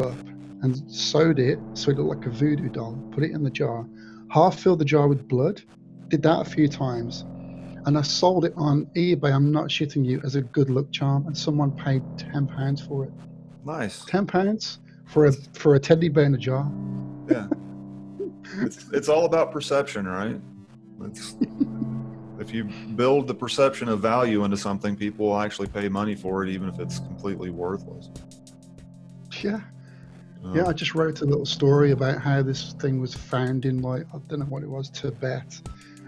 up and sewed it so it looked like a voodoo doll. Put it in the jar. Half filled the jar with blood. Did that a few times, and I sold it on eBay. I'm not shitting you as a good luck charm, and someone paid ten pounds for it. Nice. Ten pounds for a for a teddy bear in a jar. Yeah. it's it's all about perception, right? It's, if you build the perception of value into something, people will actually pay money for it, even if it's completely worthless. Yeah. Um, Yeah, I just wrote a little story about how this thing was found in like I don't know what it was Tibet,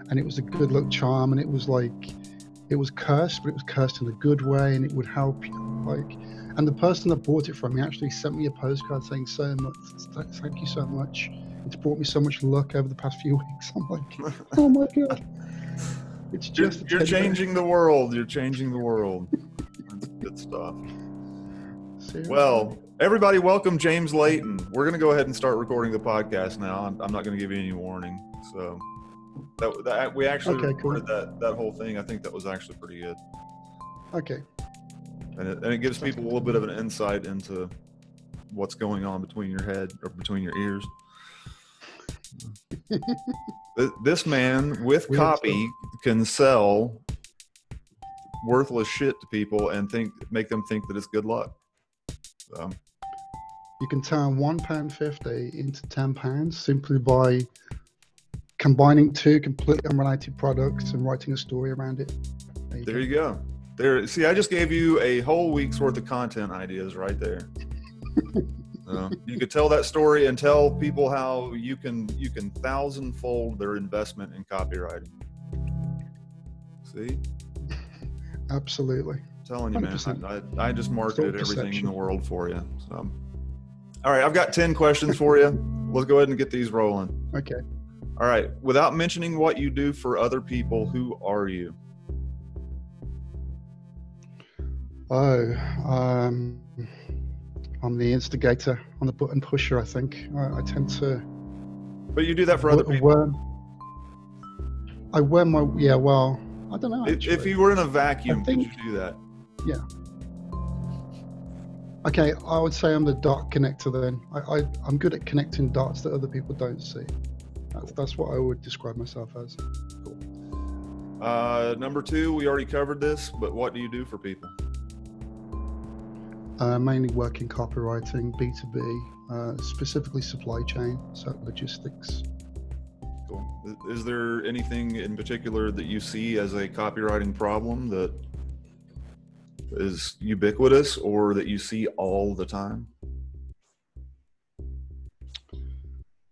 and it was a good luck charm, and it was like it was cursed, but it was cursed in a good way, and it would help you. Like, and the person that bought it from me actually sent me a postcard saying so much, thank you so much. It's brought me so much luck over the past few weeks. I'm like, oh my god, it's You're, you're changing the world. You're changing the world. That's good stuff. Seriously. Well, everybody, welcome James Layton. We're going to go ahead and start recording the podcast now. I'm, I'm not going to give you any warning. So that, that we actually Okay, cool. recorded that that whole thing. I think that was actually pretty good, okay, and it, and it gives people a little bit of an insight into what's going on between your head or between your ears. Th- this man with copy can sell worthless shit to people and think make them think that it's good luck. So, you can turn one pound fifty into ten pounds simply by combining two completely unrelated products and writing a story around it. There you There you go. There. See, I just gave you a whole week's worth of content ideas right there. Uh, you could tell that story and tell people how you can you can thousandfold their investment in copywriting. See, Absolutely. telling you, man. 100%. I, I, I just marketed everything in the world for you. So, all right, I've got ten questions for you. Let's go ahead and get these rolling. Okay. All right. Without mentioning what you do for other people, who are you? Oh, um, I'm the instigator. I'm the button pusher. I think I, I tend to But you do that for other people. worm. I wear my yeah. Well, I don't know. If, if you were in a vacuum, could you do that? Yeah. Okay, I would say I'm the dot connector then. I, I I'm good at connecting dots that other people don't see. That's, that's what I would describe myself as. Cool. Uh, number two, we already covered this, but what do you do for people? Uh, mainly work in copywriting, B2B, uh, specifically supply chain, so logistics. Cool. Is there anything in particular that you see as a copywriting problem that is ubiquitous or that you see all the time?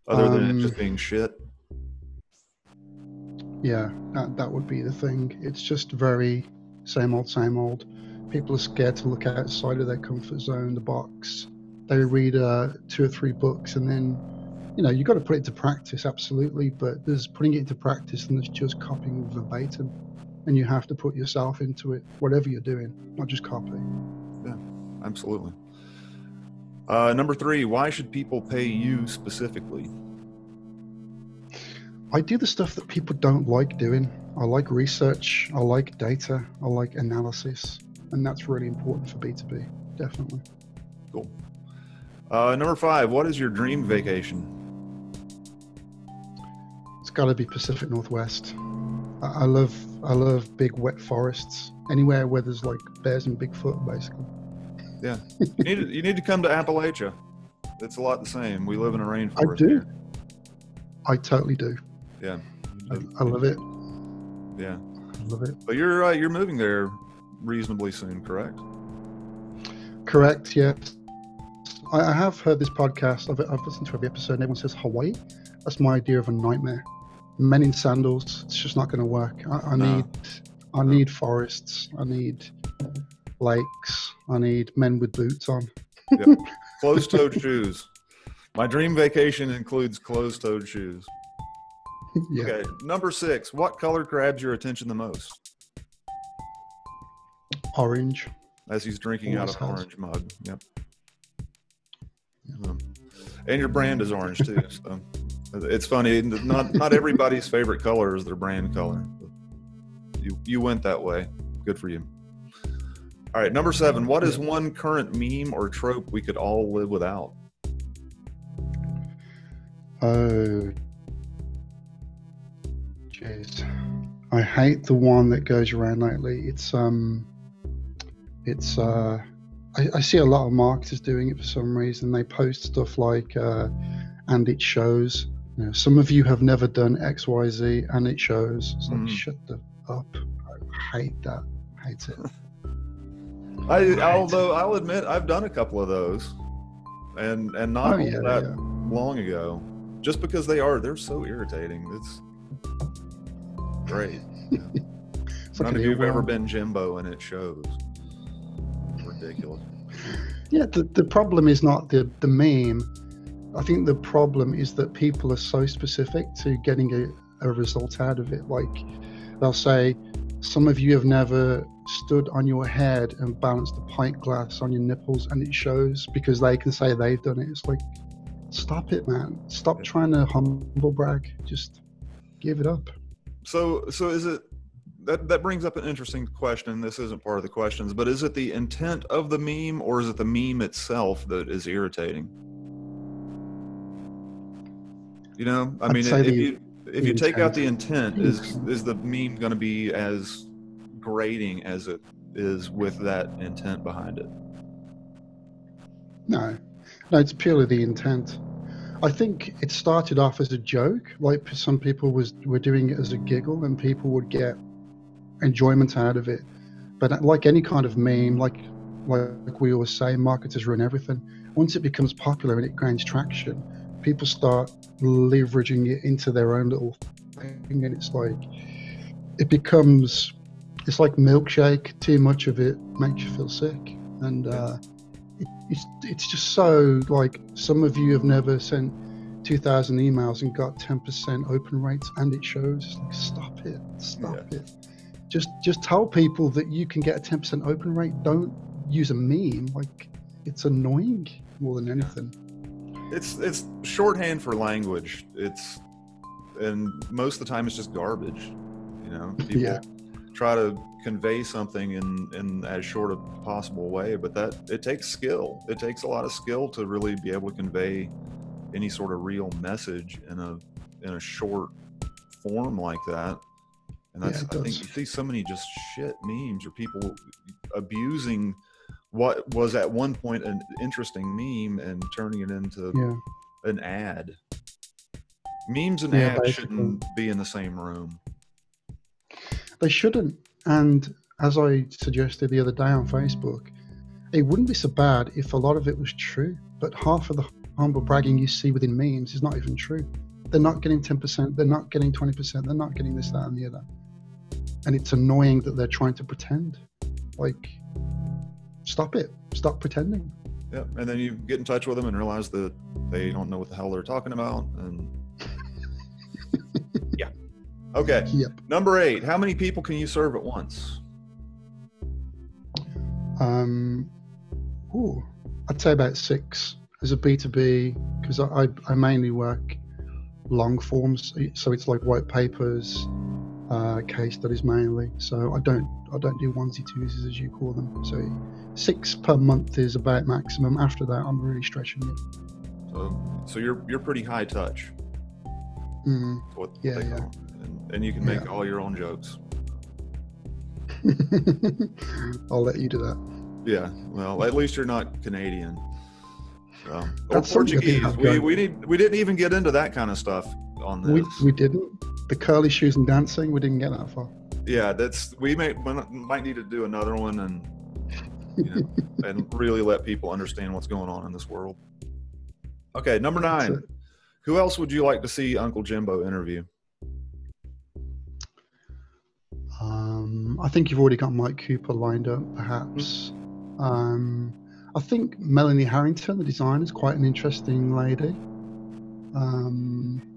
Other than it Um, just being shit? Yeah, that, that would be the thing. It's just very same old, same old. People are scared to look outside of their comfort zone, the box. They read uh, two or three books and then, you know, you've got to put it to practice, absolutely. But there's putting it into practice and there's just copying verbatim. And you have to put yourself into it, whatever you're doing, not just copying. Yeah absolutely. Uh, number three, why should people pay you specifically? I do the stuff that people don't like doing. I like research, I like data, I like analysis. And that's really important for B2B, definitely. Cool. Uh, number five, what is your dream vacation? It's got to be Pacific Northwest. I, I love I love big wet forests. Anywhere where there's like bears and Bigfoot, basically. Yeah, you need to, you need to come to Appalachia. It's a lot the same. We live in a rainforest. I do. here. I totally do. Yeah. I, I love it. Yeah. I love it. But you're uh, you're moving there reasonably soon, correct? Correct. Yes. I, I have heard this podcast. I've, I've listened to every episode. And everyone says Hawaii. That's my idea of a nightmare. Men in sandals. It's just not going to work. I, I No. need I need forests. I need lakes. I need men with boots on. Closed-toed shoes. My dream vacation includes closed-toed shoes. yeah. Okay. Number six. What color grabs your attention the most? Orange. As he's drinking out of an orange mug. Yep. Um, and your brand is orange too. So it's funny. Not not everybody's favorite color is their brand color. You you went that way. Good for you. All right, number seven. What is one current meme or trope we could all live without? Oh, jeez. I hate the one that goes around lately. It's um, it's uh, I, I see a lot of marketers doing it for some reason. They post stuff like uh, and it shows. You know, some of you have never done X, Y, Z, and it shows. It's like, Mm. shut the up. I hate that. I hate it. I, Right. although I'll admit I've done a couple of those, and and not Oh, yeah, that yeah. long ago. Just because they are, they're so irritating. It's great. It's None like of you have ever been Jimbo, and it shows. Ridiculous. Yeah, the, the problem is not the, the meme. I think the problem is that people are so specific to getting a, a result out of it. Like they'll say, some of you have never stood on your head and balanced a pint glass on your nipples and it shows because they can say they've done it. It's like, stop it, man. Stop trying to humble brag. Just give it up. So so is it that that brings up an interesting question. This isn't part of the questions, but is it the intent of the meme or is it the meme itself that is irritating? You know, I I'd mean, if the- you if you take out the intent. is is the meme going to be as grating as it is with that intent behind it? No, no, it's purely the intent. I think it started off as a joke, like some people was were doing it as a giggle, and people would get enjoyment out of it. But like any kind of meme, like like we always say, marketers run everything. Once it becomes popular and it gains traction, people start leveraging it into their own little thing, and it's like it becomes it's like milkshake. Too much of it makes you feel sick, and. Uh, it, it's it's just so like some of you have never sent 2000 emails and got 10% open rates and it shows It's like stop it stop it just just tell people that you can get a 10% open rate don't use a meme like it's annoying more than anything It's it's shorthand for language. It's and most of the time it's just garbage. You know, people Yeah. try to convey something in in as short a possible way, but that it takes skill. It takes a lot of skill to really be able to convey any sort of real message in a in a short form like that. And that's it I think you see so many just shit memes or people abusing what was at one point an interesting meme and turning it into yeah. an ad. Memes and Yeah, ads shouldn't be in the same room. they shouldn't. And as i suggested the other day on facebook it wouldn't be so bad if a lot of it was true but half of the humble bragging you see within memes is not even true. They're not getting 10% they're not getting 20% they're not getting this that and the other and it's annoying that they're trying to pretend like stop it stop pretending Yeah, and then you get in touch with them and realize that they don't know what the hell they're talking about. And yeah, okay. yep Number eight. How many people can you serve at once? Um, ooh, I'd say about six as a B2B because I, I, I mainly work long forms, so it's like white papers, uh, case studies mainly. So I don't I don't do onesie twosies as you call them. So six per month is about maximum. After that, I'm really stretching it. So, so you're you're pretty high touch. Mm. What Yeah, they yeah. call. And, and you can make Yeah. all your own jokes. I'll let you do that. Yeah. Well, at least you're not Canadian. So, or That's Portuguese. We, we need we didn't even get into that kind of stuff on this. We, we didn't. The curly shoes and dancing, we didn't get that far. yeah, that's we may might need to do another one and you know, and really let people understand what's going on in this world. Okay, number nine. Who else would you like to see Uncle Jimbo interview? Um, I think you've already got Mike Cooper lined up, perhaps. Um, I think Melanie Harrington, the designer, is quite an interesting lady. Um,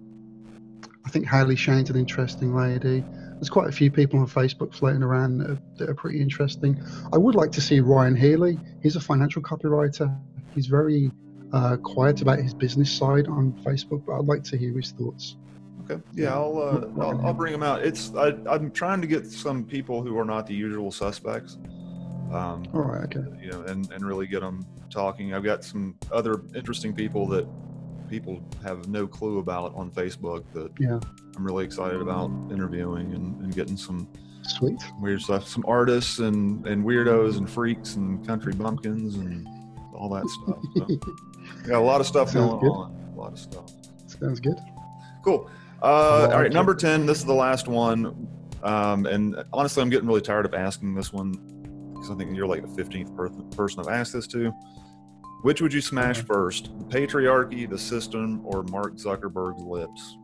I think Hayley Shane's an interesting lady. There's quite a few people on Facebook floating around that are, that are pretty interesting. I would like to see Ryan Healy. He's a financial copywriter. He's very uh, quiet about his business side on Facebook, but I'd like to hear his thoughts. Okay. Yeah, I'll uh, I'll, I'll bring them out. It's I, I'm trying to get some people who are not the usual suspects. Um, All right. Okay. you know, and, and really get them talking. I've got some other interesting people that people have no clue about on Facebook that Yeah. I'm really excited about interviewing and, and getting some Sweet. weird stuff, some artists and, and weirdos and freaks and country bumpkins and all that stuff. So, yeah, a lot of stuff Sounds going good. on. A lot of stuff. Sounds good. Cool. Uh, all right, number 10. This is the last one. Um, and honestly, I'm getting really tired of asking this one because I think you're like the 15th per- person I've asked this to. Which would you smash first? The patriarchy, the system, or Mark Zuckerberg's lips?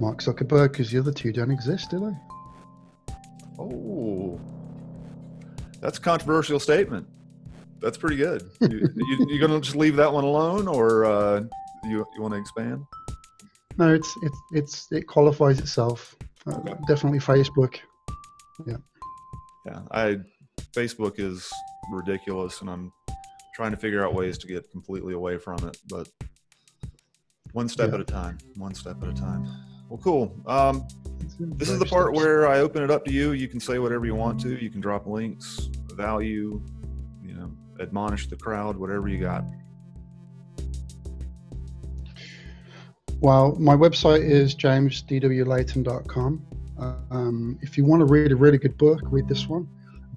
Mark Zuckerberg, because the other two don't exist, do they? Oh, that's a controversial statement. That's pretty good. You, you, you gonna just leave that one alone, or uh, you you want to expand? No, it's it's it's it qualifies itself. Uh, Definitely Facebook. Yeah. Yeah, I Facebook is ridiculous, and I'm trying to figure out ways to get completely away from it, but one step Yeah. at a time. One step at a time. Well, cool. Um, this is the part where I open it up to you. You can say whatever you want to. You can drop links, value, you know, admonish the crowd, whatever you got. Well, my website is jamesdwlayton.com. Um, if you want to read a really good book, read this one,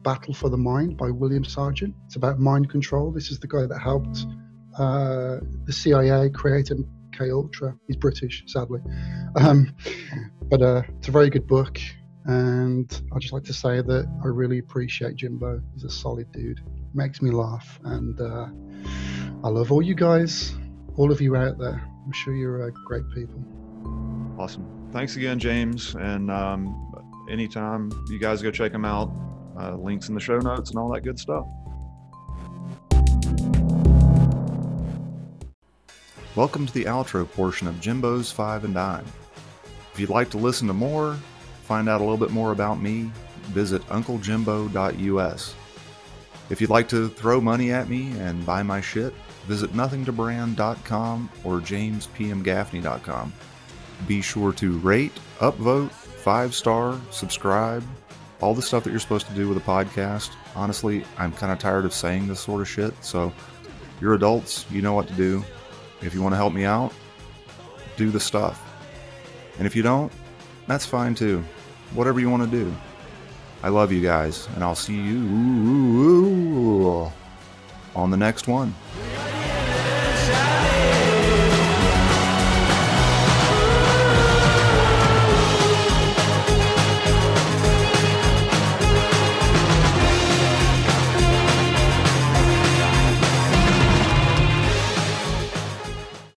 Battle for the Mind by William Sargant. It's about mind control. This is the guy that helped uh, the CIA create MK Ultra. He's British, sadly, um, but uh, it's a very good book. And I'd just like to say that I really appreciate Jimbo. He's a solid dude. Makes me laugh, and uh, I love all you guys, all of you out there. I'm sure you're uh, great people. Awesome. Thanks again, James. And um, anytime you guys go check him out, uh, links in the show notes and all that good stuff. Welcome to the outro portion of Jimbo's Five and Dime. If you'd like to listen to more, find out a little bit more about me, visit unclejimbo.us. If you'd like to throw money at me and buy my shit, visit nothingtobrand.com or jamespmgaffney.com. Be sure to rate, upvote, five star, subscribe, all the stuff that you're supposed to do with a podcast. Honestly, I'm kind of tired of saying this sort of shit. So, you're adults, you know what to do. If you want to help me out, do the stuff. And if you don't, that's fine too. Whatever you want to do. I love you guys, and I'll see you on the next one.